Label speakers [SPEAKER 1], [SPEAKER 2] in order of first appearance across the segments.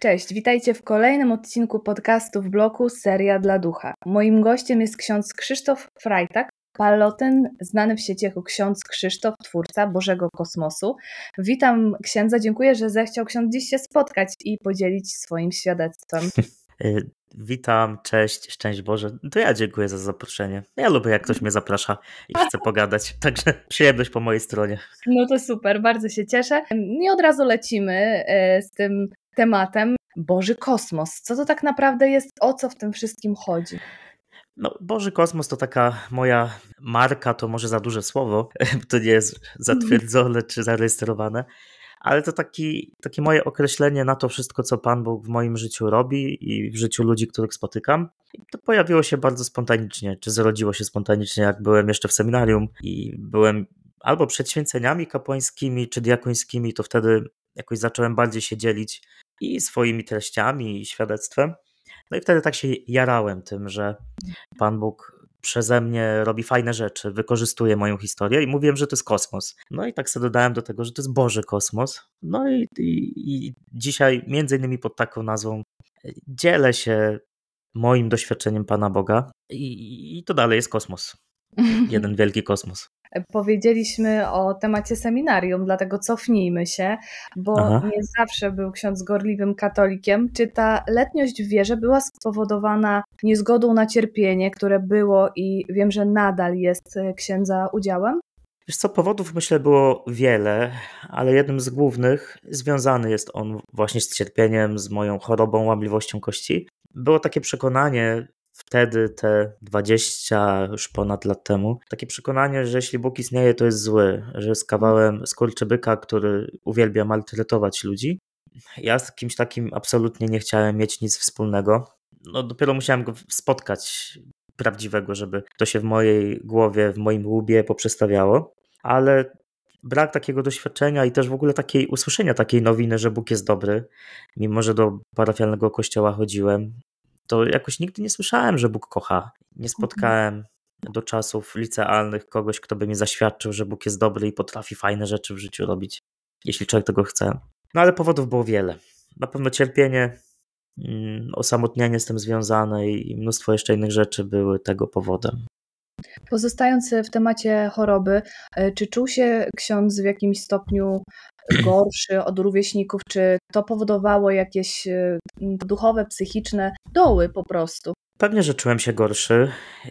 [SPEAKER 1] Cześć, witajcie w kolejnym odcinku podcastu w bloku Seria dla Ducha. Moim gościem jest ksiądz Krzysztof Frajtak, Palotyn, znany w sieci jako ksiądz Krzysztof, twórca Bożego Kosmosu. Witam księdza, dziękuję, że zechciał ksiądz dziś się spotkać i podzielić swoim świadectwem.
[SPEAKER 2] Y, witam, cześć, szczęść Boże. To ja dziękuję za zaproszenie. Ja lubię, jak ktoś mnie zaprasza i chce pogadać, także przyjemność po mojej stronie.
[SPEAKER 1] No to super, bardzo się cieszę. I od razu lecimy y, z tym tematem Boży Kosmos. Co to tak naprawdę jest, o co w tym wszystkim chodzi?
[SPEAKER 2] No, Boży Kosmos to taka moja marka, to może za duże słowo, to nie jest zatwierdzone czy zarejestrowane, ale to taki, takie moje określenie na to wszystko, co Pan Bóg w moim życiu robi i w życiu ludzi, których spotykam. I to pojawiło się bardzo spontanicznie, czy zrodziło się spontanicznie, jak byłem jeszcze w seminarium i byłem albo przed święceniami kapłańskimi czy diakońskimi, to wtedy jakoś zacząłem bardziej się dzielić i swoimi treściami i świadectwem. No i wtedy tak się jarałem tym, że Pan Bóg przeze mnie robi fajne rzeczy, wykorzystuje moją historię i mówiłem, że to jest kosmos. No i tak sobie dodałem do tego, że to jest Boży kosmos. No i, i, i dzisiaj między innymi pod taką nazwą dzielę się moim doświadczeniem Pana Boga i, i to dalej jest kosmos. Jeden wielki kosmos
[SPEAKER 1] powiedzieliśmy o temacie seminarium, dlatego cofnijmy się, bo Aha. nie zawsze był ksiądz gorliwym katolikiem. Czy ta letniość w wierze była spowodowana niezgodą na cierpienie, które było i wiem, że nadal jest e, księdza udziałem?
[SPEAKER 2] Wiesz co, powodów myślę było wiele, ale jednym z głównych związany jest on właśnie z cierpieniem, z moją chorobą, łamliwością kości. Było takie przekonanie wtedy, te 20 już ponad lat temu, takie przekonanie, że jeśli Bóg istnieje, to jest zły, że jest kawałem skurczybyka, który uwielbia maltretować ludzi. Ja z kimś takim absolutnie nie chciałem mieć nic wspólnego. No, dopiero musiałem go spotkać prawdziwego, żeby to się w mojej głowie, w moim łbie poprzestawiało. Ale brak takiego doświadczenia i też w ogóle takiej usłyszenia takiej nowiny, że Bóg jest dobry, mimo że do parafialnego kościoła chodziłem, to jakoś nigdy nie słyszałem, że Bóg kocha. Nie spotkałem do czasów licealnych kogoś, kto by mi zaświadczył, że Bóg jest dobry i potrafi fajne rzeczy w życiu robić, jeśli człowiek tego chce. No ale powodów było wiele. Na pewno cierpienie, mm, osamotnienie z tym związane i mnóstwo jeszcze innych rzeczy były tego powodem.
[SPEAKER 1] Pozostając w temacie choroby, e, czy czuł się ksiądz w jakimś stopniu gorszy od rówieśników? Czy to powodowało jakieś e, duchowe, psychiczne doły po prostu?
[SPEAKER 2] Pewnie, że czułem się gorszy. E,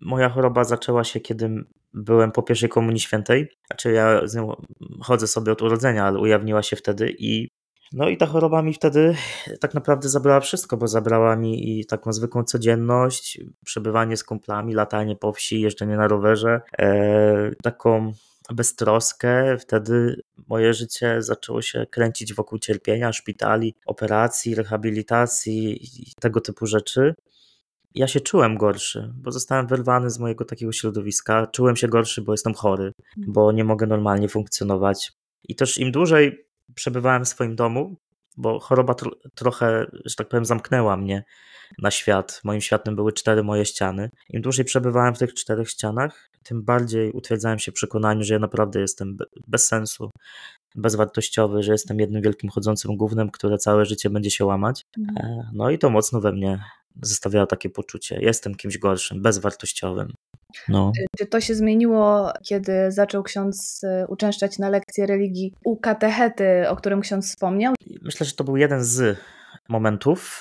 [SPEAKER 2] moja choroba zaczęła się, kiedy byłem po pierwszej Komunii Świętej. Znaczy ja z nią chodzę sobie od urodzenia, ale ujawniła się wtedy i no i ta choroba mi wtedy tak naprawdę zabrała wszystko, bo zabrała mi i taką zwykłą codzienność, przebywanie z kumplami, latanie po wsi, jeżdżenie na rowerze, e, taką beztroskę. Wtedy moje życie zaczęło się kręcić wokół cierpienia, szpitali, operacji, rehabilitacji i tego typu rzeczy. Ja się czułem gorszy, bo zostałem wyrwany z mojego takiego środowiska. Czułem się gorszy, bo jestem chory, bo nie mogę normalnie funkcjonować. I też im dłużej przebywałem w swoim domu, bo choroba tro trochę, że tak powiem, zamknęła mnie na świat. Moim światem były cztery moje ściany. Im dłużej przebywałem w tych czterech ścianach, tym bardziej utwierdzałem się w przekonaniu, że ja naprawdę jestem bez sensu, bezwartościowy, że jestem jednym wielkim chodzącym głównym, które całe życie będzie się łamać. Mhm. E, no i to mocno we mnie zostawiało takie poczucie. Jestem kimś gorszym, bezwartościowym.
[SPEAKER 1] No. Czy to się zmieniło, kiedy zaczął ksiądz e, uczęszczać na lekcje religii u katechety, o którym ksiądz wspomniał?
[SPEAKER 2] Myślę, że to był jeden z momentów.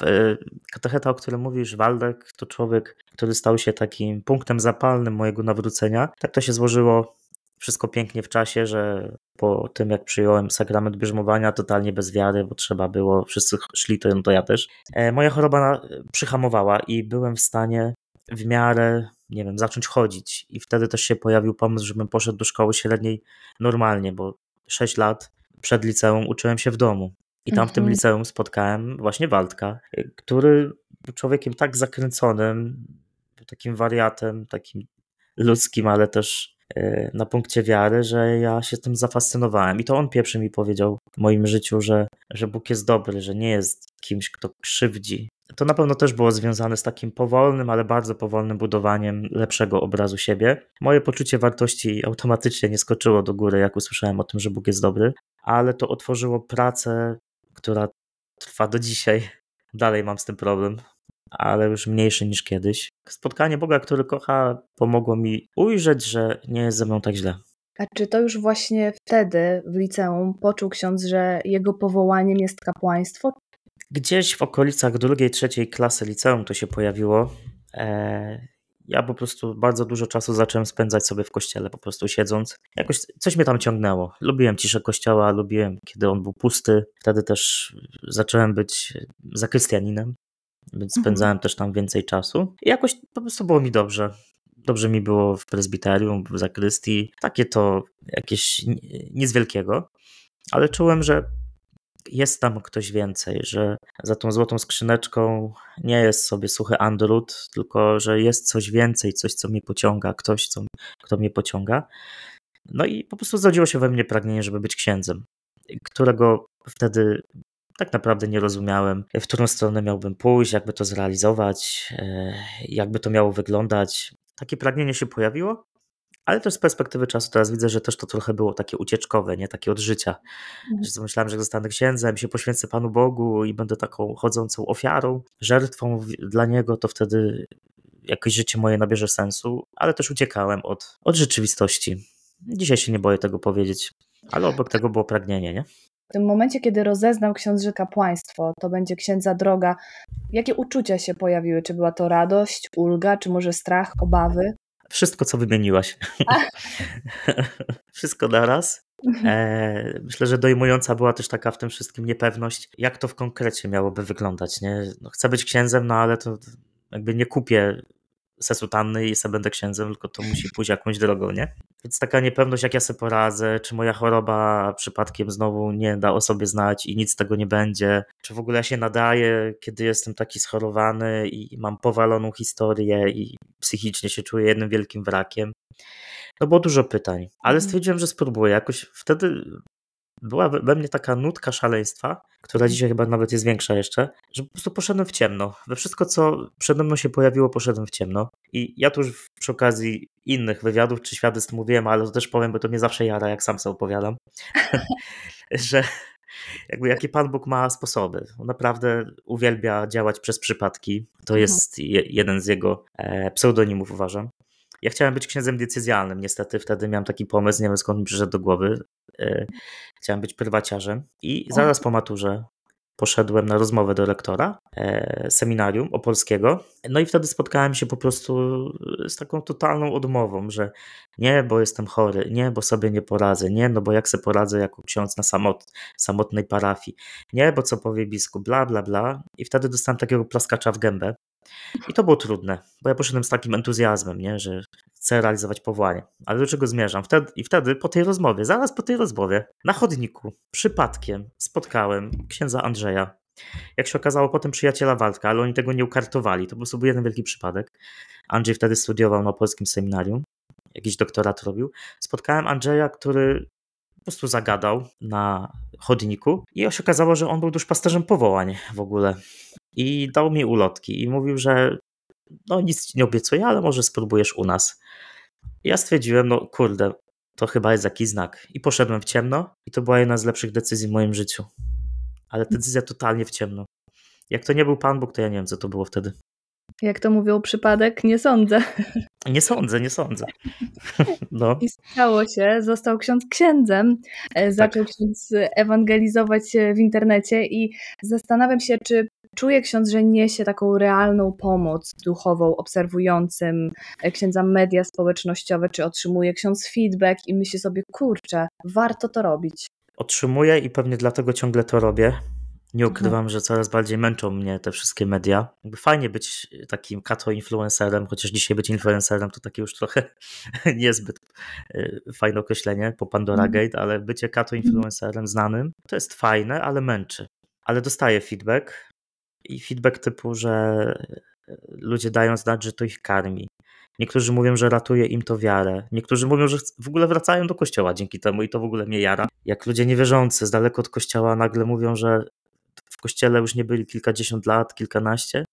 [SPEAKER 2] Katecheta, o którym mówisz, Waldek, to człowiek, który stał się takim punktem zapalnym mojego nawrócenia. Tak to się złożyło wszystko pięknie w czasie, że po tym jak przyjąłem sakrament bierzmowania, totalnie bez wiary, bo trzeba było, wszyscy szli, to, to ja też. E, moja choroba przyhamowała i byłem w stanie w miarę, nie wiem, zacząć chodzić. I wtedy też się pojawił pomysł, żebym poszedł do szkoły średniej normalnie, bo 6 lat przed liceum uczyłem się w domu. I tam w tym mhm. liceum spotkałem właśnie Waldka, który był człowiekiem tak zakręconym, takim wariatem, takim ludzkim, ale też e, na punkcie wiary, że ja się tym zafascynowałem. I to on pierwszy mi powiedział w moim życiu, że, że Bóg jest dobry, że nie jest kimś, kto krzywdzi. To na pewno też było związane z takim powolnym, ale bardzo powolnym budowaniem lepszego obrazu siebie. Moje poczucie wartości automatycznie nie skoczyło do góry, jak usłyszałem o tym, że Bóg jest dobry, ale to otworzyło pracę która trwa do dzisiaj. Dalej mam z tym problem, ale już mniejszy niż kiedyś. Spotkanie Boga, który kocha, pomogło mi ujrzeć, że nie jest ze mną tak źle.
[SPEAKER 1] A czy to już właśnie wtedy w liceum poczuł ksiądz, że jego powołaniem jest kapłaństwo?
[SPEAKER 2] Gdzieś w okolicach drugiej, trzeciej klasy liceum to się pojawiło. E, ja po prostu bardzo dużo czasu zacząłem spędzać sobie w kościele, po prostu siedząc. Jakoś coś mnie tam ciągnęło. Lubiłem ciszę kościoła, lubiłem, kiedy on był pusty. Wtedy też zacząłem być zakrystianinem, więc mhm. spędzałem też tam więcej czasu. I jakoś po prostu było mi dobrze. Dobrze mi było w prezbiterium, w zakrystii. Takie to jakieś nic wielkiego, ale czułem, że jest tam ktoś więcej, że za tą złotą skrzyneczką nie jest sobie suchy andrut, tylko że jest coś więcej, coś, co mnie pociąga, ktoś, co, kto mnie pociąga. No i po prostu zrodziło się we mnie pragnienie, żeby być księdzem, którego wtedy tak naprawdę nie rozumiałem, w którą stronę miałbym pójść, jakby to zrealizować, e, jakby to miało wyglądać. Takie pragnienie się pojawiło, ale też z perspektywy czasu teraz widzę, że też to trochę było takie ucieczkowe, nie takie od życia. Mhm. Że myślałem, że zostanę księdzem, się poświęcę Panu Bogu i będę taką chodzącą ofiarą, żertwą dla Niego, to wtedy jakoś życie moje nabierze sensu, ale też uciekałem od, od rzeczywistości. Dzisiaj się nie boję tego powiedzieć, ale obok tego było pragnienie, nie?
[SPEAKER 1] W tym momencie, kiedy rozeznał ksiądz, że kapłaństwo to będzie księdza droga, jakie uczucia się pojawiły? Czy była to radość, ulga, czy może strach, obawy?
[SPEAKER 2] Wszystko, co wymieniłaś. Wszystko naraz. Mhm. E, myślę, że dojmująca była też taka w tym wszystkim niepewność, jak to w konkrecie miałoby wyglądać. Nie? No, chcę być księdzem, no ale to jakby nie kupię se sutanny i se będę księdzem, tylko to musi pójść jakąś drogą, nie? Więc taka niepewność, jak ja sobie poradzę, czy moja choroba przypadkiem znowu nie da o sobie znać i nic z tego nie będzie, czy w ogóle ja się nadaję, kiedy jestem taki schorowany i mam powaloną historię i psychicznie się czuję jednym wielkim wrakiem. No było dużo pytań, ale mhm. stwierdziłem, że spróbuję. Jakoś wtedy była we mnie taka nutka szaleństwa, która dzisiaj chyba nawet jest większa jeszcze, że po prostu poszedłem w ciemno. We wszystko, co przede mną się pojawiło, poszedłem w ciemno. I ja tu już przy okazji innych wywiadów czy świadectw mówiłem, ale to też powiem, bo to mnie zawsze jara, jak sam sobie opowiadam, że jakby jakie Pan Bóg ma sposoby. On naprawdę uwielbia działać przez przypadki. To mhm. jest jeden z jego e, pseudonimów, uważam. Ja chciałem być księdzem decyzjalnym, niestety wtedy miałem taki pomysł, nie wiem skąd mi przyszedł do głowy. E, chciałem być prywaciarzem i zaraz po maturze poszedłem na rozmowę do rektora e, seminarium opolskiego. No i wtedy spotkałem się po prostu z taką totalną odmową, że nie, bo jestem chory, nie, bo sobie nie poradzę, nie, no bo jak sobie poradzę jako ksiądz na samot, samotnej parafii, nie, bo co powie biskup, bla, bla, bla. I wtedy dostałem takiego plaskacza w gębę. I to było trudne, bo ja poszedłem z takim entuzjazmem, nie, że chcę realizować powołanie. Ale do czego zmierzam? Wtedy, I wtedy po tej rozmowie, zaraz po tej rozmowie, na chodniku, przypadkiem spotkałem księdza Andrzeja. Jak się okazało, potem przyjaciela Waldka, ale oni tego nie ukartowali. To po prostu był jeden wielki przypadek. Andrzej wtedy studiował na polskim seminarium, jakiś doktorat robił. Spotkałem Andrzeja, który po prostu zagadał na chodniku i się okazało, że on był duszpasterzem powołań w ogóle. I dał mi ulotki i mówił, że no nic ci nie obiecuję, ale może spróbujesz u nas. ja stwierdziłem, no kurde, to chyba jest jakiś znak. I poszedłem w ciemno i to była jedna z lepszych decyzji w moim życiu. Ale decyzja totalnie w ciemno. Jak to nie był Pan Bóg, to ja nie wiem, co to było wtedy.
[SPEAKER 1] Jak to mówią, przypadek? Nie sądzę.
[SPEAKER 2] Nie sądzę, nie sądzę. No.
[SPEAKER 1] I stało się, został ksiądz księdzem, e, zaczął tak. ksiądz ewangelizować w internecie i zastanawiam się, czy czuje ksiądz, że niesie taką realną pomoc duchową obserwującym e, księdza media społecznościowe, czy otrzymuje ksiądz feedback i myśli sobie, kurczę, warto to robić.
[SPEAKER 2] Otrzymuję i pewnie dlatego ciągle to robię, nie mhm. ukrywam, że coraz bardziej męczą mnie te wszystkie media. Jakby fajnie być takim kato-influencerem, chociaż dzisiaj być influencerem to takie już trochę niezbyt y, fajne określenie po Pandora mhm. Gate, ale bycie kato-influencerem znanym to jest fajne, ale męczy. Ale dostaję feedback i feedback typu, że y, ludzie dają znać, że to ich karmi. Niektórzy mówią, że ratuje im to wiarę. Niektórzy mówią, że w ogóle wracają do kościoła dzięki temu i to w ogóle mnie jara. Jak ludzie niewierzący z daleko od kościoła nagle mówią, że w kościele już nie byli kilkadziesiąt lat, kilkanaście,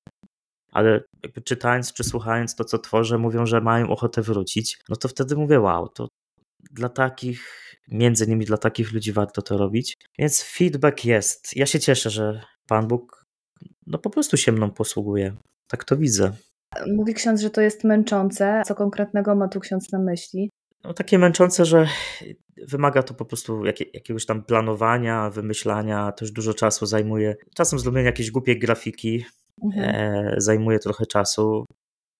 [SPEAKER 2] ale jakby czytając czy słuchając to, co tworzę, mówią, że mają ochotę wrócić, no to wtedy mówię, wow, to dla takich, między innymi dla takich ludzi warto to robić. Więc feedback jest. Ja się cieszę, że Pan Bóg no po prostu się mną posługuje. Tak to widzę.
[SPEAKER 1] Mówi ksiądz, że to jest męczące. Co konkretnego ma tu ksiądz na myśli?
[SPEAKER 2] No, takie męczące, że wymaga to po prostu jakiegoś tam planowania, wymyślania, też dużo czasu zajmuje. Czasem zrobienie jakiejś głupiej grafiki mhm. e, zajmuje trochę czasu,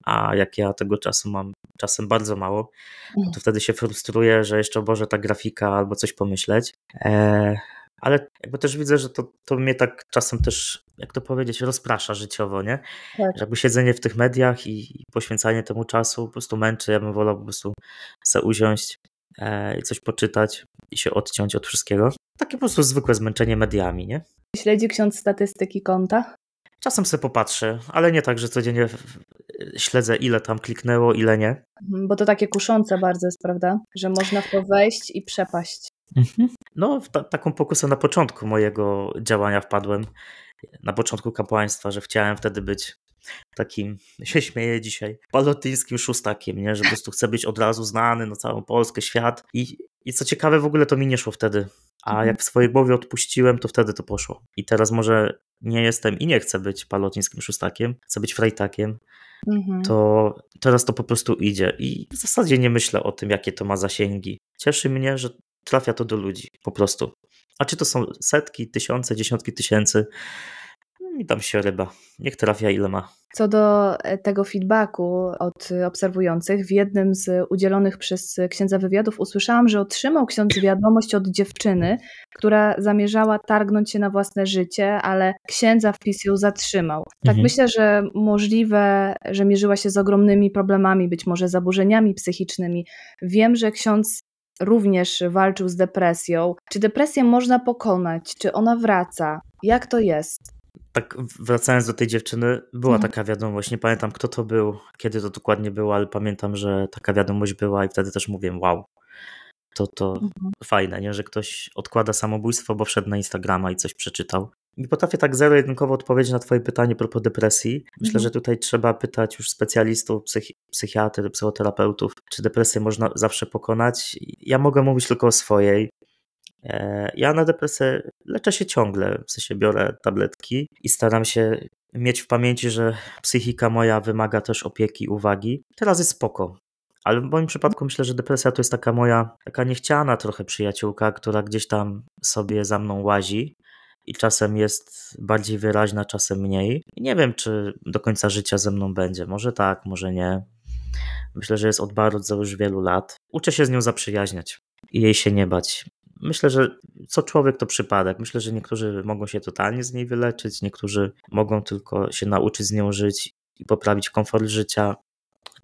[SPEAKER 2] a jak ja tego czasu mam czasem bardzo mało, mhm. to wtedy się frustruję, że jeszcze Boże ta grafika albo coś pomyśleć. E, ale jakby też widzę, że to, to mnie tak czasem też, jak to powiedzieć, rozprasza życiowo, nie? Tak. Że jakby siedzenie w tych mediach i, i poświęcanie temu czasu po prostu męczy. Ja bym wolał po prostu sobie usiąść e, i coś poczytać i się odciąć od wszystkiego. Takie po prostu zwykłe zmęczenie mediami, nie?
[SPEAKER 1] Śledzi ksiądz statystyki konta?
[SPEAKER 2] Czasem sobie popatrzę, ale nie tak, że codziennie śledzę, ile tam kliknęło, ile nie.
[SPEAKER 1] Mhm, bo to takie kuszące bardzo jest, prawda? Że można w to wejść i przepaść.
[SPEAKER 2] Mhm. No, w ta taką pokusę na początku mojego działania wpadłem. Na początku kapłaństwa, że chciałem wtedy być takim, się śmieję dzisiaj, palotyńskim szóstakiem, nie? że po prostu chcę być od razu znany na całą Polskę, świat. I, I co ciekawe, w ogóle to mi nie szło wtedy. A mhm. jak w swojej głowie odpuściłem, to wtedy to poszło. I teraz może nie jestem i nie chcę być palotyńskim szóstakiem, chcę być frajtakiem, mhm. to teraz to po prostu idzie. I w zasadzie nie myślę o tym, jakie to ma zasięgi. Cieszy mnie, że trafia to do ludzi po prostu. A czy to są setki, tysiące, dziesiątki tysięcy, mi tam się ryba. Niech trafia ile ma.
[SPEAKER 1] Co do e, tego feedbacku od obserwujących, w jednym z udzielonych przez księdza wywiadów usłyszałam, że otrzymał ksiądz wiadomość od dziewczyny, która zamierzała targnąć się na własne życie, ale księdza wpis ją zatrzymał. Tak mhm. myślę, że możliwe, że mierzyła się z ogromnymi problemami, być może zaburzeniami psychicznymi. Wiem, że ksiądz również walczył z depresją. Czy depresję można pokonać? Czy ona wraca? Jak to jest?
[SPEAKER 2] Tak, wracając do tej dziewczyny, była mhm. taka wiadomość. Nie pamiętam, kto to był, kiedy to dokładnie było, ale pamiętam, że taka wiadomość była i wtedy też mówiłem, wow, to, to mhm. fajne, nie? że ktoś odkłada samobójstwo, bo wszedł na Instagrama i coś przeczytał. Nie potrafię tak zero-jedynkowo odpowiedzieć na Twoje pytanie propos depresji. Myślę, mhm. że tutaj trzeba pytać już specjalistów, psychi psychiatry, psychoterapeutów, czy depresję można zawsze pokonać. Ja mogę mówić tylko o swojej. E, ja na depresję leczę się ciągle, w sensie biorę tabletki i staram się mieć w pamięci, że psychika moja wymaga też opieki, uwagi. Teraz jest spoko. Ale w moim przypadku myślę, że depresja to jest taka moja, taka niechciana trochę przyjaciółka, która gdzieś tam sobie za mną łazi i czasem jest bardziej wyraźna, czasem mniej. Nie wiem, czy do końca życia ze mną będzie. Może tak, może nie. Myślę, że jest od bardzo już wielu lat. Uczę się z nią zaprzyjaźniać i jej się nie bać. Myślę, że co człowiek to przypadek. Myślę, że niektórzy mogą się totalnie z niej wyleczyć, niektórzy mogą tylko się nauczyć z nią żyć i poprawić komfort życia.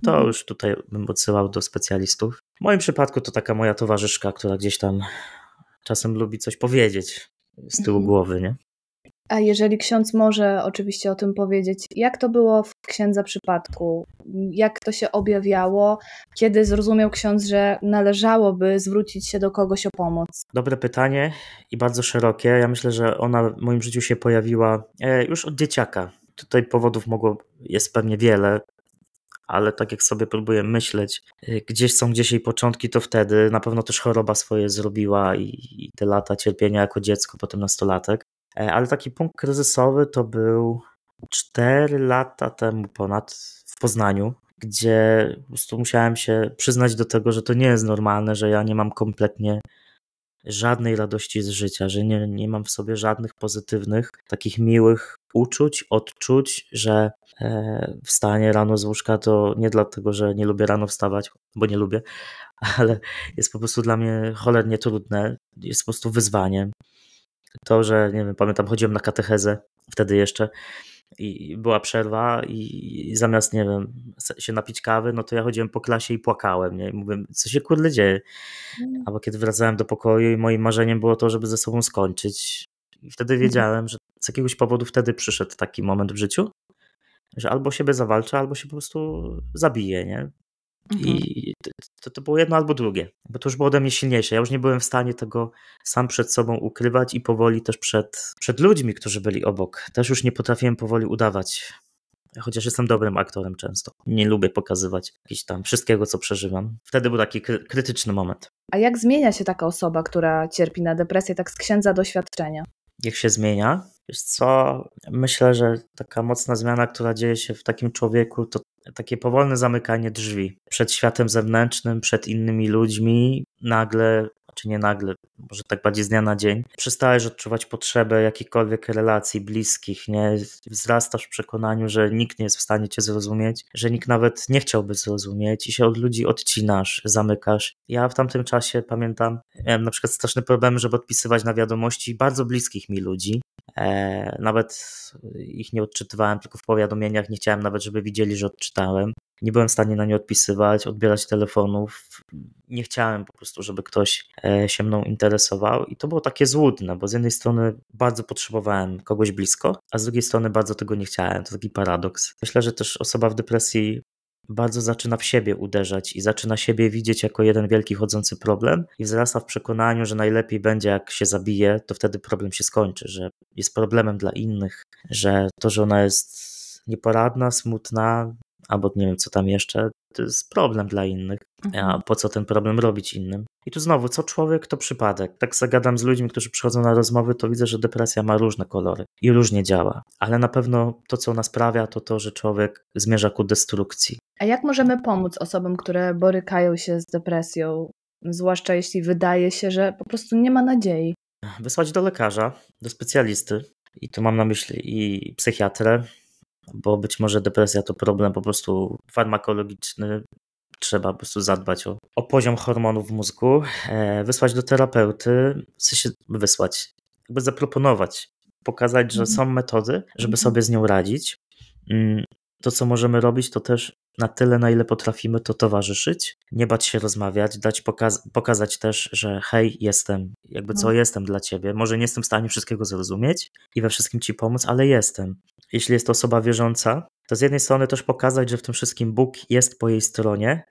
[SPEAKER 2] To mhm. już tutaj bym odsyłał do specjalistów. W moim przypadku to taka moja towarzyszka, która gdzieś tam czasem lubi coś powiedzieć z tyłu mhm. głowy, nie?
[SPEAKER 1] A jeżeli ksiądz może oczywiście o tym powiedzieć, jak to było w księdza przypadku? Jak to się objawiało? Kiedy zrozumiał ksiądz, że należałoby zwrócić się do kogoś o pomoc?
[SPEAKER 2] Dobre pytanie i bardzo szerokie. Ja myślę, że ona w moim życiu się pojawiła e, już od dzieciaka. Tutaj powodów mogło, jest pewnie wiele, ale tak jak sobie próbuję myśleć, e, gdzieś są gdzieś jej początki, to wtedy na pewno też choroba swoje zrobiła i, i te lata cierpienia jako dziecko, potem nastolatek. E, ale taki punkt kryzysowy to był 4 lata temu ponad w Poznaniu, gdzie po prostu musiałem się przyznać do tego, że to nie jest normalne, że ja nie mam kompletnie żadnej radości z życia, że nie, nie mam w sobie żadnych pozytywnych, takich miłych uczuć, odczuć, że e, wstanie rano z łóżka to nie dlatego, że nie lubię rano wstawać, bo nie lubię, ale jest po prostu dla mnie cholernie trudne, jest po prostu wyzwaniem to, że nie wiem, pamiętam, chodziłem na katechezę wtedy jeszcze i była przerwa i zamiast, nie wiem, się napić kawy, no to ja chodziłem po klasie i płakałem, nie? I mówiłem, co się kurde dzieje? Mm. Albo kiedy wracałem do pokoju i moim marzeniem było to, żeby ze sobą skończyć. I wtedy mhm. wiedziałem, że z jakiegoś powodu wtedy przyszedł taki moment w życiu, że albo siebie zawalczę, albo się po prostu zabiję, nie? Mhm. I to, to było jedno albo drugie, bo to już było ode mnie silniejsze. Ja już nie byłem w stanie tego sam przed sobą ukrywać i powoli też przed, przed ludźmi, którzy byli obok. Też już nie potrafiłem powoli udawać. Chociaż jestem dobrym aktorem często. Nie lubię pokazywać jakieś tam wszystkiego, co przeżywam. Wtedy był taki krytyczny moment.
[SPEAKER 1] A jak zmienia się taka osoba, która cierpi na depresję, tak z księdza doświadczenia?
[SPEAKER 2] Jak się zmienia? Wiesz co, myślę, że taka mocna zmiana, która dzieje się w takim człowieku, to takie powolne zamykanie drzwi przed światem zewnętrznym, przed innymi ludźmi. Nagle czy nie nagle, może tak bardziej z dnia na dzień, przestajesz odczuwać potrzebę jakichkolwiek relacji bliskich, nie? Wzrastasz w przekonaniu, że nikt nie jest w stanie cię zrozumieć, że nikt nawet nie chciałby zrozumieć i się od ludzi odcinasz, zamykasz. Ja w tamtym czasie pamiętam, miałem na przykład straszny problem, żeby odpisywać na wiadomości bardzo bliskich mi ludzi. E, nawet ich nie odczytywałem, tylko w powiadomieniach nie chciałem nawet, żeby widzieli, że odczytałem. Nie byłem w stanie na nie odpisywać, odbierać telefonów. Nie chciałem po prostu, żeby ktoś e, się mną interesował. I to było takie złudne, bo z jednej strony bardzo potrzebowałem kogoś blisko, a z drugiej strony bardzo tego nie chciałem. To taki paradoks. Myślę, że też osoba w depresji bardzo zaczyna w siebie uderzać i zaczyna siebie widzieć jako jeden wielki chodzący problem i wzrasta w przekonaniu, że najlepiej będzie jak się zabije, to wtedy problem się skończy, że jest problemem dla innych, że to, że ona jest nieporadna, smutna, albo nie wiem co tam jeszcze, to jest problem dla innych. Mhm. A po co ten problem robić innym? I tu znowu, co człowiek, to przypadek. Tak zagadam z ludźmi, którzy przychodzą na rozmowy, to widzę, że depresja ma różne kolory i różnie działa. Ale na pewno to, co ona sprawia, to to, że człowiek zmierza ku destrukcji.
[SPEAKER 1] A jak możemy pomóc osobom, które borykają się z depresją, zwłaszcza jeśli wydaje się, że po prostu nie ma nadziei?
[SPEAKER 2] Wysłać do lekarza, do specjalisty. I tu mam na myśli i psychiatrę, bo być może depresja to problem po prostu farmakologiczny. Trzeba po prostu zadbać o, o poziom hormonów w mózgu, e, wysłać do terapeuty, w sensie wysłać, jakby zaproponować, pokazać, że mhm. są metody, żeby mhm. sobie z nią radzić. Mm, to, co możemy robić, to też na tyle, na ile potrafimy, to towarzyszyć, nie bać się rozmawiać, dać pokaz pokazać też, że hej, jestem, jakby co, no. jestem dla ciebie. Może nie jestem w stanie wszystkiego zrozumieć i we wszystkim ci pomóc, ale jestem. Jeśli jest to osoba wierząca, to z jednej strony też pokazać, że w tym wszystkim Bóg jest po jej stronie,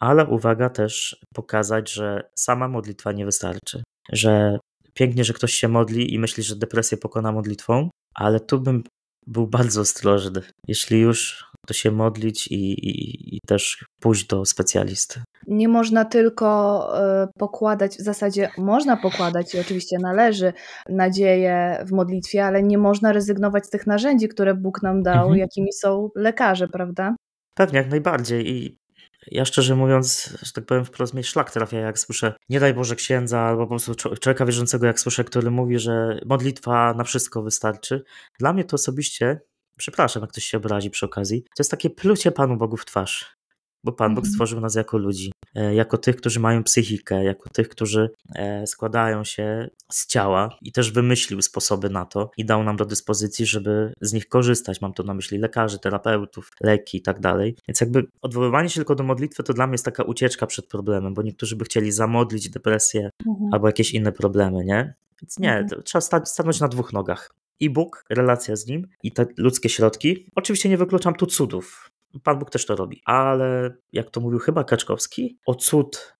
[SPEAKER 2] ale uwaga też pokazać, że sama modlitwa nie wystarczy. Że pięknie, że ktoś się modli i myśli, że depresję pokona modlitwą, ale tu bym był bardzo ostrożny. Jeśli już, to się modlić i, i, i też pójść do specjalisty.
[SPEAKER 1] Nie można tylko y, pokładać, w zasadzie można pokładać i oczywiście należy nadzieję w modlitwie, ale nie można rezygnować z tych narzędzi, które Bóg nam dał, mhm. jakimi są lekarze, prawda?
[SPEAKER 2] Pewnie, jak najbardziej. I ja szczerze mówiąc, że tak powiem, wprost mnie szlak trafia, jak słyszę, nie daj Boże księdza, albo po prostu człowieka wierzącego, jak słyszę, który mówi, że modlitwa na wszystko wystarczy. Dla mnie to osobiście, przepraszam, jak ktoś się obrazi przy okazji, to jest takie plucie Panu Bogu w twarz bo Pan Bóg mhm. stworzył nas jako ludzi, e, jako tych, którzy mają psychikę, jako tych, którzy e, składają się z ciała i też wymyślił sposoby na to i dał nam do dyspozycji, żeby z nich korzystać. Mam to na myśli lekarzy, terapeutów, leki i tak dalej. Więc jakby odwoływanie się tylko do modlitwy to dla mnie jest taka ucieczka przed problemem, bo niektórzy by chcieli zamodlić depresję mhm. albo jakieś inne problemy, nie? Więc nie, mhm. trzeba stanąć na dwóch nogach. I Bóg, relacja z Nim i te ludzkie środki. Oczywiście nie wykluczam tu cudów. Pan Bóg też to robi. Ale jak to mówił chyba Kaczkowski, o cud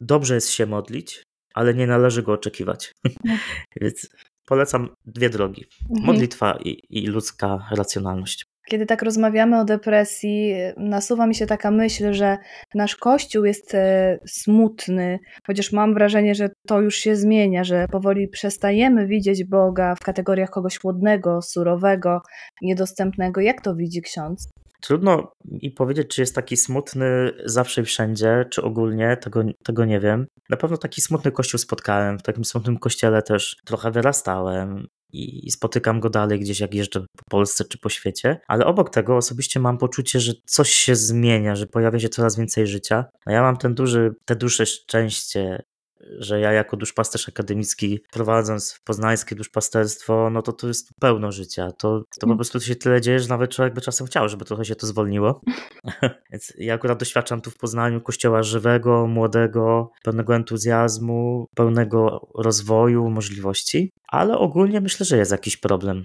[SPEAKER 2] dobrze jest się modlić, ale nie należy go oczekiwać. Więc polecam dwie drogi: mhm. modlitwa i, i ludzka racjonalność.
[SPEAKER 1] Kiedy tak rozmawiamy o depresji, nasuwa mi się taka myśl, że nasz kościół jest e, smutny, chociaż mam wrażenie, że to już się zmienia, że powoli przestajemy widzieć Boga w kategoriach kogoś chłodnego, surowego, niedostępnego. Jak to widzi ksiądz?
[SPEAKER 2] Trudno mi powiedzieć, czy jest taki smutny zawsze i wszędzie, czy ogólnie, tego, tego nie wiem. Na pewno taki smutny kościół spotkałem, w takim smutnym kościele też trochę wyrastałem i, i spotykam go dalej gdzieś jak jeżdżę po Polsce czy po świecie, ale obok tego osobiście mam poczucie, że coś się zmienia, że pojawia się coraz więcej życia. A ja mam ten duży, te duże szczęście że ja jako duszpasterz akademicki prowadząc poznańskie duszpasterstwo, no to to jest pełno życia. To, to po prostu się tyle dzieje, że nawet człowiek by czasem chciał, żeby trochę się to zwolniło. Więc ja akurat doświadczam tu w Poznaniu kościoła żywego, młodego, pełnego entuzjazmu, pełnego rozwoju, możliwości, ale ogólnie myślę, że jest jakiś problem.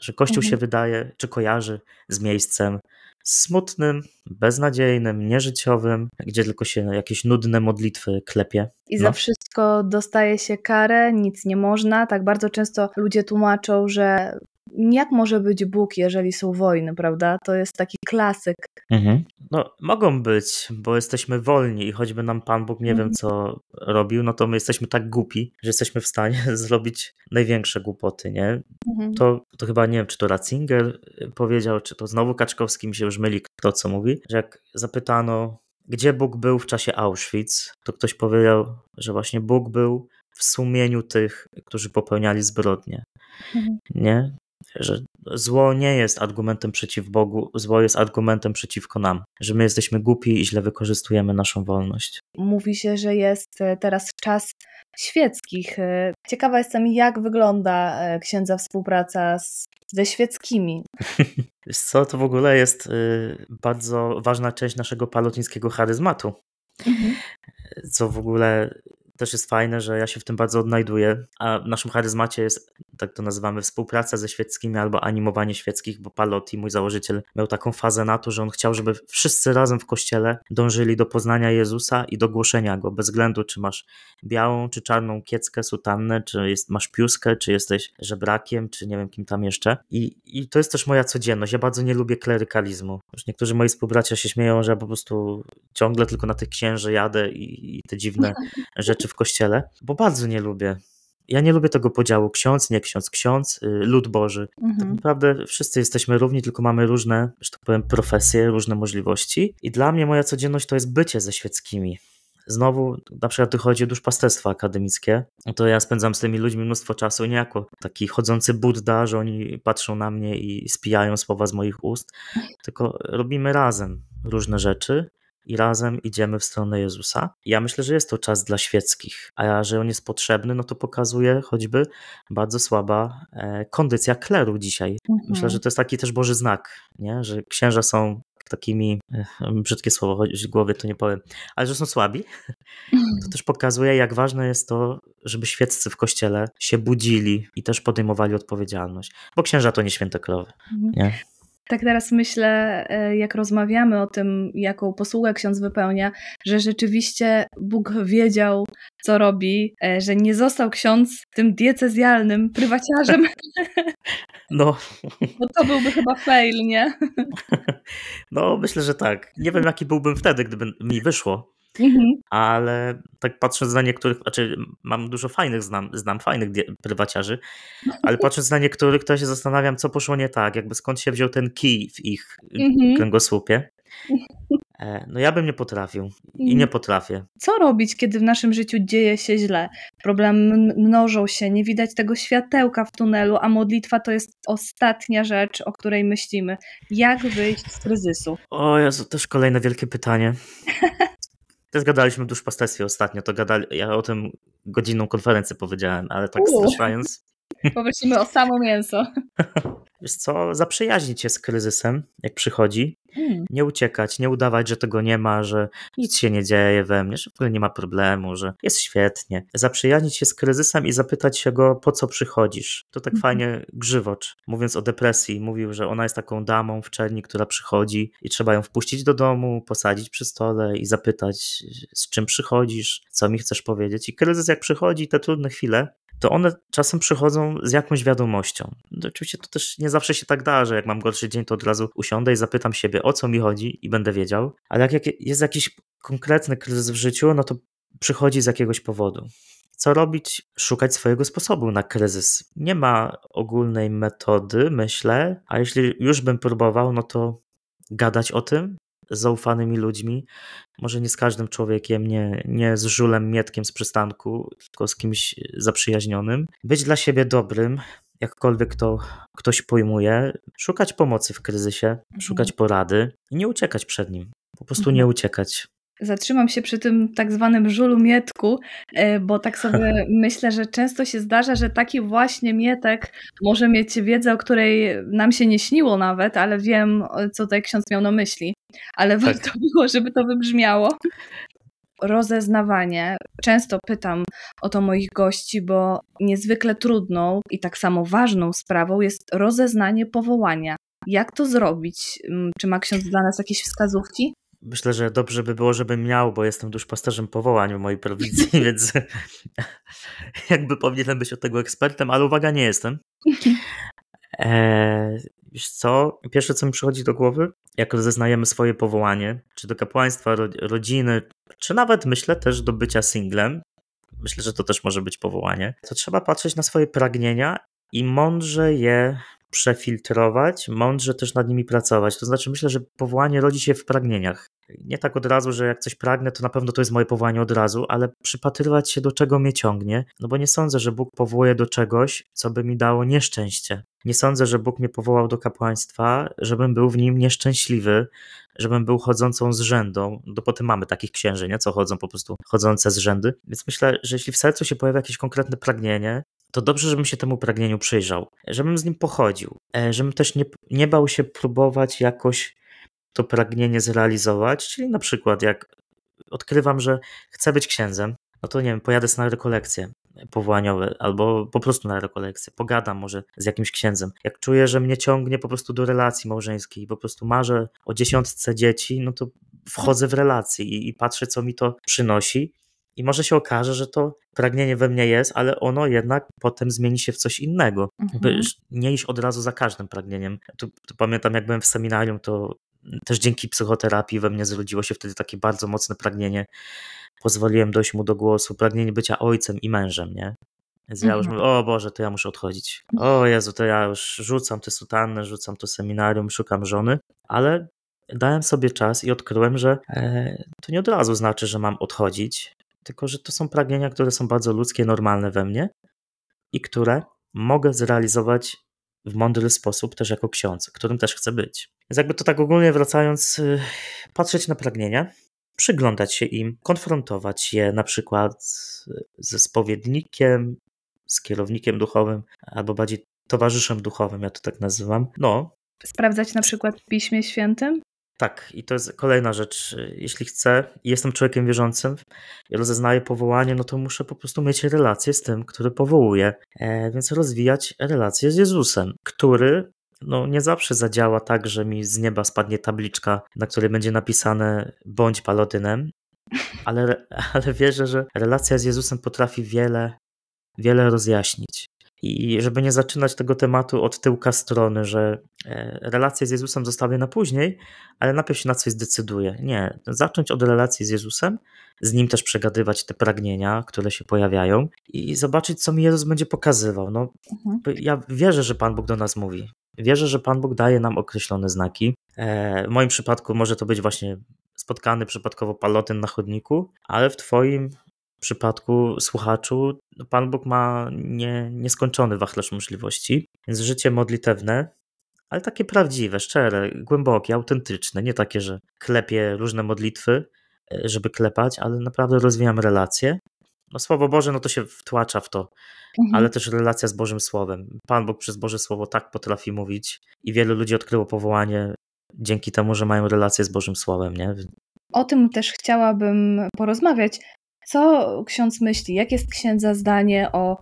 [SPEAKER 2] Że Kościół mhm. się wydaje, czy kojarzy z miejscem, smutnym, beznadziejnym, nieżyciowym, gdzie tylko się jakieś nudne modlitwy klepie.
[SPEAKER 1] I no. za wszystko dostaje się karę, nic nie można. Tak bardzo często ludzie tłumaczą, że jak może być Bóg, jeżeli są wojny, prawda? To jest taki klasyk.
[SPEAKER 2] Mhm. No, mogą być, bo jesteśmy wolni i choćby nam Pan Bóg nie mhm. wiem co robił, no to my jesteśmy tak głupi, że jesteśmy w stanie zrobić największe głupoty, nie? Mhm. To, to chyba nie wiem, czy to Ratzinger powiedział, czy to znowu Kaczkowski mi się już myli, kto co mówi, że jak zapytano, gdzie Bóg był w czasie Auschwitz, to ktoś powiedział, że właśnie Bóg był w sumieniu tych, którzy popełniali zbrodnie. Mhm. Nie? Że zło nie jest argumentem przeciw Bogu, zło jest argumentem przeciwko nam, że my jesteśmy głupi i źle wykorzystujemy naszą wolność.
[SPEAKER 1] Mówi się, że jest e, teraz czas świeckich. E, ciekawa jestem, jak wygląda e, księdza współpraca z, ze świeckimi.
[SPEAKER 2] co, to w ogóle jest bardzo ważna część naszego palotnickiego charyzmatu. Mhm. Co w ogóle też jest fajne, że ja się w tym bardzo odnajduję, a w naszym charyzmacie jest, tak to nazywamy, współpraca ze świeckimi albo animowanie świeckich, bo Palotti, mój założyciel, miał taką fazę na to, że on chciał, żeby wszyscy razem w kościele dążyli do poznania Jezusa i do głoszenia Go, bez względu czy masz białą czy czarną kieckę, sutannę, czy jest, masz piuskę, czy jesteś żebrakiem, czy nie wiem kim tam jeszcze. I, I to jest też moja codzienność. Ja bardzo nie lubię klerykalizmu. Już niektórzy moi współbracia się śmieją, że ja po prostu ciągle tylko na tych księży jadę i, i te dziwne rzeczy w kościele, bo bardzo nie lubię. Ja nie lubię tego podziału ksiądz, nie ksiądz, ksiądz, y, lud Boży. Tak mhm. Tak naprawdę wszyscy jesteśmy równi, tylko mamy różne, że tak powiem, profesje, różne możliwości. I dla mnie moja codzienność to jest bycie ze świeckimi. Znowu, na przykład tu chodzi o duszpasterstwo akademickie, to ja spędzam z tymi ludźmi mnóstwo czasu, nie jako taki chodzący Buddha, że oni patrzą na mnie i spijają słowa z moich ust, tylko robimy razem różne rzeczy i razem idziemy w stronę Jezusa. Ja myślę, że jest to czas dla świeckich, a że on jest potrzebny, no to pokazuje choćby bardzo słaba e, kondycja kleru dzisiaj. Mhm. Myślę, że to jest taki też Boży znak, nie? że księża są takimi, e, brzydkie słowo w głowie, to nie powiem, ale że są słabi, to też pokazuje, jak ważne jest to, żeby świeccy w kościele się budzili i też podejmowali odpowiedzialność, bo księża to nie święte krowy. Mhm. Nie?
[SPEAKER 1] Tak teraz myślę, e, jak rozmawiamy o tym, jaką posługę ksiądz wypełnia, że rzeczywiście Bóg wiedział, co robi, e, że nie został ksiądz tym diecezjalnym prywaciarzem.
[SPEAKER 2] No.
[SPEAKER 1] Bo to byłby chyba fail, nie?
[SPEAKER 2] No, myślę, że tak. Nie wiem, jaki byłbym wtedy, gdyby mi wyszło. Mhm. Ale tak patrząc na niektórych, znaczy mam dużo fajnych, znam, znam fajnych prywaciarzy, ale patrząc na niektórych, to się zastanawiam, co poszło nie tak, jakby skąd się wziął ten kij w ich mhm. kręgosłupie. E, no ja bym nie potrafił i nie mhm. potrafię.
[SPEAKER 1] Co robić, kiedy w naszym życiu dzieje się źle? Problemy mnożą się, nie widać tego światełka w tunelu, a modlitwa to jest ostatnia rzecz, o której myślimy. Jak wyjść z kryzysu?
[SPEAKER 2] O Jezu, też kolejne wielkie pytanie. Też gadaliśmy w duszpasterstwie ostatnio, to gadali, ja o tym godzinną konferencję powiedziałem, ale tak straszając.
[SPEAKER 1] Poprosimy o samo mięso.
[SPEAKER 2] Wiesz co, zaprzyjaźnić się z kryzysem, jak przychodzi. Hmm. Nie uciekać, nie udawać, że tego nie ma, że nic się nie dzieje we mnie, że w ogóle nie ma problemu, że jest świetnie. Zaprzyjaźnić się z kryzysem i zapytać się go, po co przychodzisz. To tak hmm. fajnie Grzywocz, mówiąc o depresji, mówił, że ona jest taką damą w czerni, która przychodzi i trzeba ją wpuścić do domu, posadzić przy stole i zapytać, z czym przychodzisz, co mi chcesz powiedzieć. I kryzys, jak przychodzi, te trudne chwile, to one czasem przychodzą z jakąś wiadomością. No, oczywiście to też nie zawsze się tak da, że jak mam gorszy dzień, to od razu usiądę i zapytam siebie, o co mi chodzi i będę wiedział. Ale jak jest jakiś konkretny kryzys w życiu, no to przychodzi z jakiegoś powodu. Co robić? Szukać swojego sposobu na kryzys. Nie ma ogólnej metody, myślę, a jeśli już bym próbował, no to gadać o tym, zaufanymi ludźmi, może nie z każdym człowiekiem, nie, nie z żulem mietkiem z przystanku, tylko z kimś zaprzyjaźnionym. Być dla siebie dobrym, jakkolwiek to ktoś pojmuje, szukać pomocy w kryzysie, mhm. szukać porady i nie uciekać przed nim. Po prostu mhm. nie uciekać.
[SPEAKER 1] Zatrzymam się przy tym tak zwanym żulu mietku, e, bo tak sobie myślę, że często się zdarza, że taki właśnie mietek może mieć wiedzę, o której nam się nie śniło nawet, ale wiem, co tutaj ksiądz miał na myśli. Ale tak. warto było, żeby to wybrzmiało. Rozeznawanie. Często pytam o to moich gości, bo niezwykle trudną i tak samo ważną sprawą jest rozeznanie powołania. Jak to zrobić? Mm, czy ma ksiądz dla nas jakieś wskazówki?
[SPEAKER 2] Myślę, że dobrze by było, żebym miał, bo jestem duszpasterzem powołań w mojej prowincji, więc jakby powinienem być od tego ekspertem, ale uwaga, nie jestem. Eee, wiesz co? Pierwsze, co mi przychodzi do głowy, jak rozeznajemy swoje powołanie, czy do kapłaństwa, rodziny, czy nawet myślę też do bycia singlem, myślę, że to też może być powołanie, to trzeba patrzeć na swoje pragnienia i mądrze je przefiltrować, mądrze też nad nimi pracować. To znaczy, myślę, że powołanie rodzi się w pragnieniach. Nie tak od razu, że jak coś pragnę, to na pewno to jest moje powołanie od razu, ale przypatrywać się do czego mnie ciągnie, no bo nie sądzę, że Bóg powołuje do czegoś, co by mi dało nieszczęście. Nie sądzę, że Bóg mnie powołał do kapłaństwa, żebym był w nim nieszczęśliwy, żebym był chodzącą z rzędą. No potem mamy takich księży, nie? co chodzą po prostu chodzące z rzędy. Więc myślę, że jeśli w sercu się pojawia jakieś konkretne pragnienie, to dobrze, żebym się temu pragnieniu przyjrzał, żebym z nim pochodził, e, żebym też nie, nie bał się próbować jakoś to pragnienie zrealizować, czyli na przykład jak odkrywam, że chcę być księdzem, no to nie wiem, pojadę na rekolekcje powołaniowe albo po prostu na rekolekcje, pogadam może z jakimś księdzem. Jak czuję, że mnie ciągnie po prostu do relacji małżeńskiej i po prostu marzę o dziesiątce dzieci, no to wchodzę w relacje i, i patrzę, co mi to przynosi i może się okaże, że to pragnienie we mnie jest, ale ono jednak potem zmieni się w coś innego. Mhm. Nie iść od razu za każdym pragnieniem. Tu, tu pamiętam, jak byłem w seminarium, to też dzięki psychoterapii we mnie zrodziło się wtedy takie bardzo mocne pragnienie. Pozwoliłem dojść mu do głosu, pragnienie bycia ojcem i mężem, nie? Więc ja już mhm. mówię, o Boże, to ja muszę odchodzić. O Jezu, to ja już rzucam te sutanny, rzucam to seminarium, szukam żony, ale dałem sobie czas i odkryłem, że e, to nie od razu znaczy, że mam odchodzić, tylko że to są pragnienia, które są bardzo ludzkie, normalne we mnie i które mogę zrealizować w mądry sposób też jako ksiądz, którym też chcę być. Więc jakby to tak ogólnie wracając, y, patrzeć na pragnienia, przyglądać się im, konfrontować je na przykład ze spowiednikiem, z kierownikiem duchowym, albo bardziej towarzyszem duchowym, ja to tak nazywam. No.
[SPEAKER 1] Sprawdzać na przykład w Piśmie Świętym?
[SPEAKER 2] Tak, i to jest kolejna rzecz. Jeśli chcę i jestem człowiekiem wierzącym i rozeznaję powołanie, no to muszę po prostu mieć relację z tym, który powołuje. E, więc rozwijać relację z Jezusem, który no, nie zawsze zadziała tak, że mi z nieba spadnie tabliczka, na której będzie napisane bądź palotynem, ale, ale wierzę, że relacja z Jezusem potrafi wiele, wiele rozjaśnić. I żeby nie zaczynać tego tematu od tyłka strony, że e, relację z Jezusem zostawię na później, ale najpierw się na coś zdecyduję. Nie, zacząć od relacji z Jezusem, z nim też przegadywać te pragnienia, które się pojawiają i zobaczyć, co mi Jezus będzie pokazywał. No, mhm. Ja wierzę, że Pan Bóg do nas mówi. Wierzę, że Pan Bóg daje nam określone znaki. E, w moim przypadku może to być właśnie spotkany przypadkowo palotyn na chodniku, ale w Twoim przypadku słuchaczu Pan Bóg ma nie, nieskończony wachlarz możliwości, więc życie modlitewne, ale takie prawdziwe, szczere, głębokie, autentyczne, nie takie, że klepię różne modlitwy, e, żeby klepać, ale naprawdę rozwijam relacje. No Słowo Boże, no to się wtłacza w to, mhm. ale też relacja z Bożym Słowem. Pan Bóg przez Boże Słowo tak potrafi mówić i wielu ludzi odkryło powołanie dzięki temu, że mają relację z Bożym Słowem, nie?
[SPEAKER 1] O tym też chciałabym porozmawiać, co ksiądz myśli? Jak jest księdza zdanie o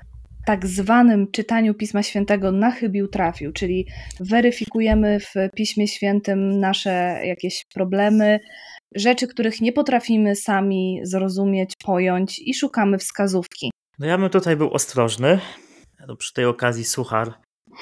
[SPEAKER 1] tak zwanym czytaniu Pisma Świętego na chybił trafił, czyli weryfikujemy w Piśmie Świętym nasze jakieś problemy, rzeczy, których nie potrafimy sami zrozumieć, pojąć i szukamy wskazówki.
[SPEAKER 2] No ja bym tutaj był ostrożny. No przy tej okazji suchar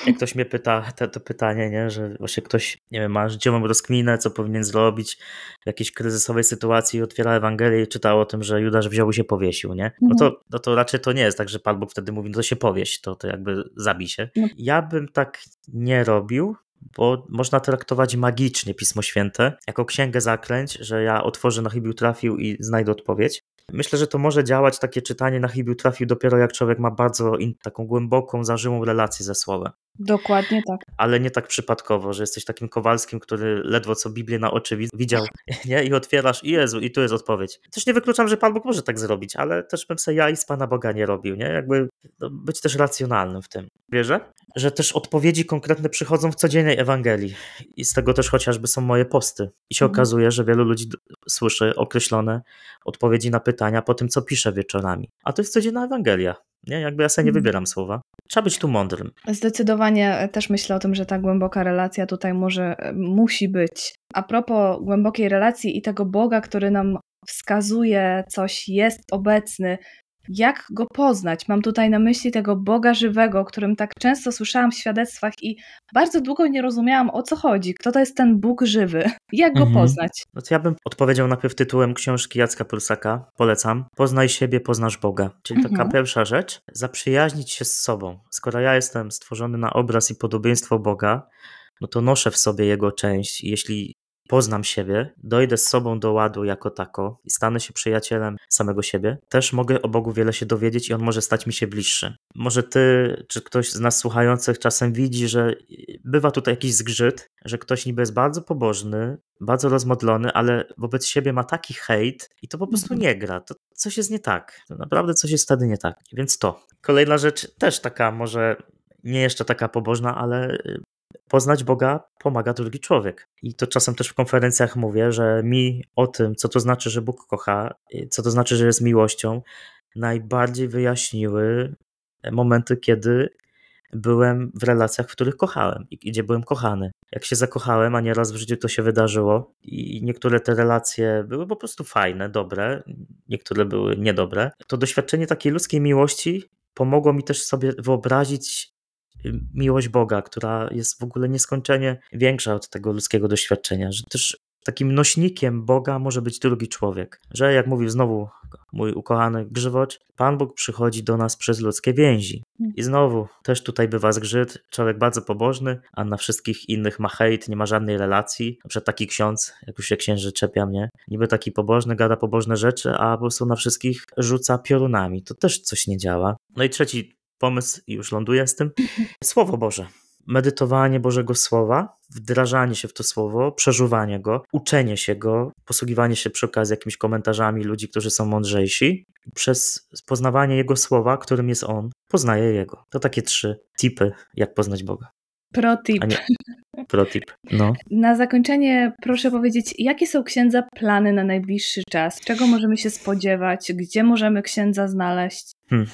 [SPEAKER 2] jak ktoś mnie pyta to, to, pytanie, nie, że właśnie ktoś, nie wiem, ma życiową rozkminę, co powinien zrobić w jakiejś kryzysowej sytuacji, otwiera Ewangelię i czyta o tym, że Judasz wziął i się powiesił, nie? No to, mhm. no to raczej to nie jest tak, że Pan Bóg wtedy mówi, no to się powieś, to, to jakby zabij się. No. Ja bym tak nie robił, bo można traktować magicznie Pismo Święte jako księgę zaklęć, że ja otworzę na chybił trafił i znajdę odpowiedź. Myślę, że to może działać takie czytanie na chybił trafił dopiero jak człowiek ma bardzo in, taką głęboką, zażyłą relację ze słowem.
[SPEAKER 1] Dokładnie tak.
[SPEAKER 2] Ale nie tak przypadkowo, że jesteś takim Kowalskim, który ledwo co Biblię na oczy widział nie? i otwierasz i Jezu, i tu jest odpowiedź. Też nie wykluczam, że Pan Bóg może tak zrobić, ale też bym sobie ja i z Pana Boga nie robił. Nie? Jakby no, być też racjonalnym w tym. Wierzę, że też odpowiedzi konkretne przychodzą w codziennej Ewangelii i z tego też chociażby są moje posty. I się mhm. okazuje, że wielu ludzi słyszy określone odpowiedzi na pytania po tym, co piszę wieczorami. A to jest codzienna Ewangelia. Nie? Jakby ja sobie nie mhm. wybieram słowa. Trzeba być tu mądrym.
[SPEAKER 1] Zdecydowanie e, też myślę o tym, że ta głęboka relacja tutaj może, e, musi być. A propos głębokiej relacji i tego Boga, który nam wskazuje, coś jest obecny, jak go poznać. Mam tutaj na myśli tego Boga żywego, o którym tak często słyszałam w świadectwach i bardzo długo nie rozumiałam o co chodzi. Kto to jest ten Bóg żywy? Jak go mhm. poznać?
[SPEAKER 2] No to ja bym odpowiedział najpierw tytułem książki Jacka Prusaka. Polecam. Poznaj siebie, poznasz Boga. Czyli mhm. taka pierwsza rzecz. Zaprzyjaźnić się z sobą. Skoro ja jestem stworzony na obraz i podobieństwo Boga, no to noszę w sobie jego część. Jeśli poznam siebie, dojdę z sobą do ładu jako tako i stanę się przyjacielem samego siebie, też mogę o Bogu wiele się dowiedzieć i on może stać mi się bliższy. Może ty, czy ktoś z nas słuchających czasem widzi, że bywa tutaj jakiś zgrzyt, że ktoś niby jest bardzo pobożny, bardzo rozmodlony, ale wobec siebie ma taki hejt i to po prostu mhm. nie gra. To coś jest nie tak. To naprawdę coś jest wtedy nie tak. Więc to. Kolejna rzecz, też taka może nie jeszcze taka pobożna, ale poznać Boga pomaga drugi człowiek. I to czasem też w konferencjach mówię, że mi o tym, co to znaczy, że Bóg kocha, co to znaczy, że jest miłością, najbardziej wyjaśniły momenty, kiedy byłem w relacjach, w których kochałem i gdzie byłem kochany. Jak się zakochałem, a nieraz w życiu to się wydarzyło i niektóre te relacje były po prostu fajne, dobre, niektóre były niedobre, to doświadczenie takiej ludzkiej miłości pomogło mi też sobie wyobrazić miłość Boga, która jest w ogóle nieskończenie większa od tego ludzkiego doświadczenia, że też takim nośnikiem Boga może być drugi człowiek. Że jak mówił znowu mój ukochany Grzywocz, Pan Bóg przychodzi do nas przez ludzkie więzi. I znowu też tutaj bywa zgrzyt, człowiek bardzo pobożny, a na wszystkich innych ma hejt, nie ma żadnej relacji. Na przykład taki ksiądz, jak już się księży czepia mnie, niby taki pobożny, gada pobożne rzeczy, a po prostu na wszystkich rzuca piorunami. To też coś nie działa. No i trzeci pomysł i już ląduję z tym. Słowo Boże. Medytowanie Bożego Słowa, wdrażanie się w to słowo, przeżuwanie go, uczenie się go, posługiwanie się przy okazji jakimiś komentarzami ludzi, którzy są mądrzejsi. Przez poznawanie Jego słowa, którym jest On, poznaje Jego. To takie trzy tipy, jak poznać Boga.
[SPEAKER 1] Pro tip.
[SPEAKER 2] Pro tip. No.
[SPEAKER 1] Na zakończenie proszę powiedzieć, jakie są księdza plany na najbliższy czas? Czego możemy się spodziewać? Gdzie możemy księdza znaleźć? Hmm.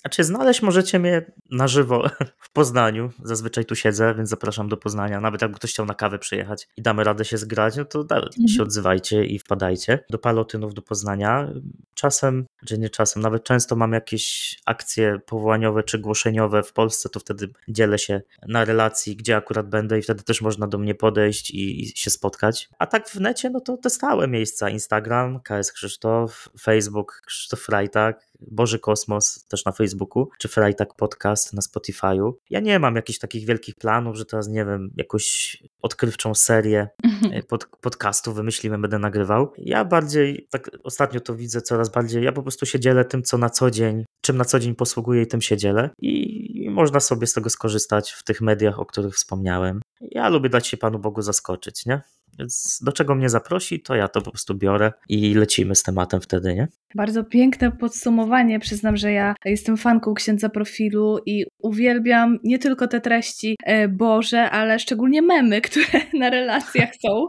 [SPEAKER 2] Znaczy, znaleźć możecie mnie na żywo w Poznaniu. Zazwyczaj tu siedzę, więc zapraszam do Poznania. Nawet jakby ktoś chciał na kawę przyjechać i damy radę się zgrać, no to mhm. się odzywajcie i wpadajcie do Palotynów do Poznania. Czasem, czy nie czasem, nawet często mam jakieś akcje powołaniowe czy głoszeniowe w Polsce, to wtedy dzielę się na relacji, gdzie akurat będę i wtedy też można do mnie podejść i, i się spotkać. A tak w necie, no to te stałe miejsca. Instagram, KS Krzysztof, Facebook Krzysztof Frajtak, Boży Kosmos też na Facebooku, czy Freitag Podcast na Spotify'u. Ja nie mam jakichś takich wielkich planów, że teraz, nie wiem, jakąś odkrywczą serię mhm. e, pod, podcastów wymyślimy, będę nagrywał. Ja bardziej, tak ostatnio to widzę coraz bardziej, ja po prostu się dzielę tym, co na co dzień, czym na co dzień posługuję i tym się dzielę i, można sobie z tego skorzystać w tych mediach, o których wspomniałem. Ja lubię dać się Panu Bogu zaskoczyć, nie? Więc do czego mnie zaprosi, to ja to po prostu biorę i lecimy z tematem wtedy, nie?
[SPEAKER 1] Bardzo piękne podsumowanie. Przyznam, że ja jestem fanką księdza profilu i uwielbiam nie tylko te treści e, Boże, ale szczególnie memy, które na relacjach są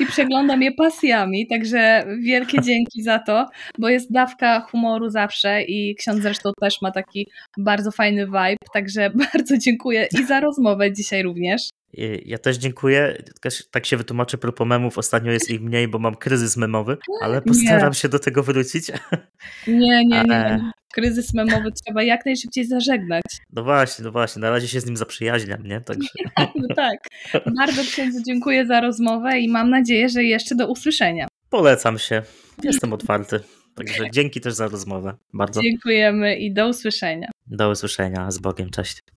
[SPEAKER 1] i przeglądam je pasjami, także wielkie dzięki za to, bo jest dawka humoru zawsze i ksiądz zresztą też ma taki bardzo fajny vibe, także bardzo dziękuję i za rozmowę dzisiaj również.
[SPEAKER 2] Ja też dziękuję. Tak się wytłumaczę propos memów. Ostatnio jest ich mniej, bo mam kryzys memowy, ale postaram nie. się do tego wrócić.
[SPEAKER 1] Nie, nie, nie. Kryzys memowy trzeba jak najszybciej zażegnać.
[SPEAKER 2] No właśnie, no właśnie. Na razie się z nim zaprzyjaźniam, nie? Także...
[SPEAKER 1] No tak. Bardzo księdzu dziękuję za rozmowę i mam nadzieję, że jeszcze do usłyszenia.
[SPEAKER 2] Polecam się. Jestem otwarty. Także dzięki też za rozmowę. Bardzo.
[SPEAKER 1] Dziękujemy i do usłyszenia.
[SPEAKER 2] Do usłyszenia. Z Bogiem. Cześć.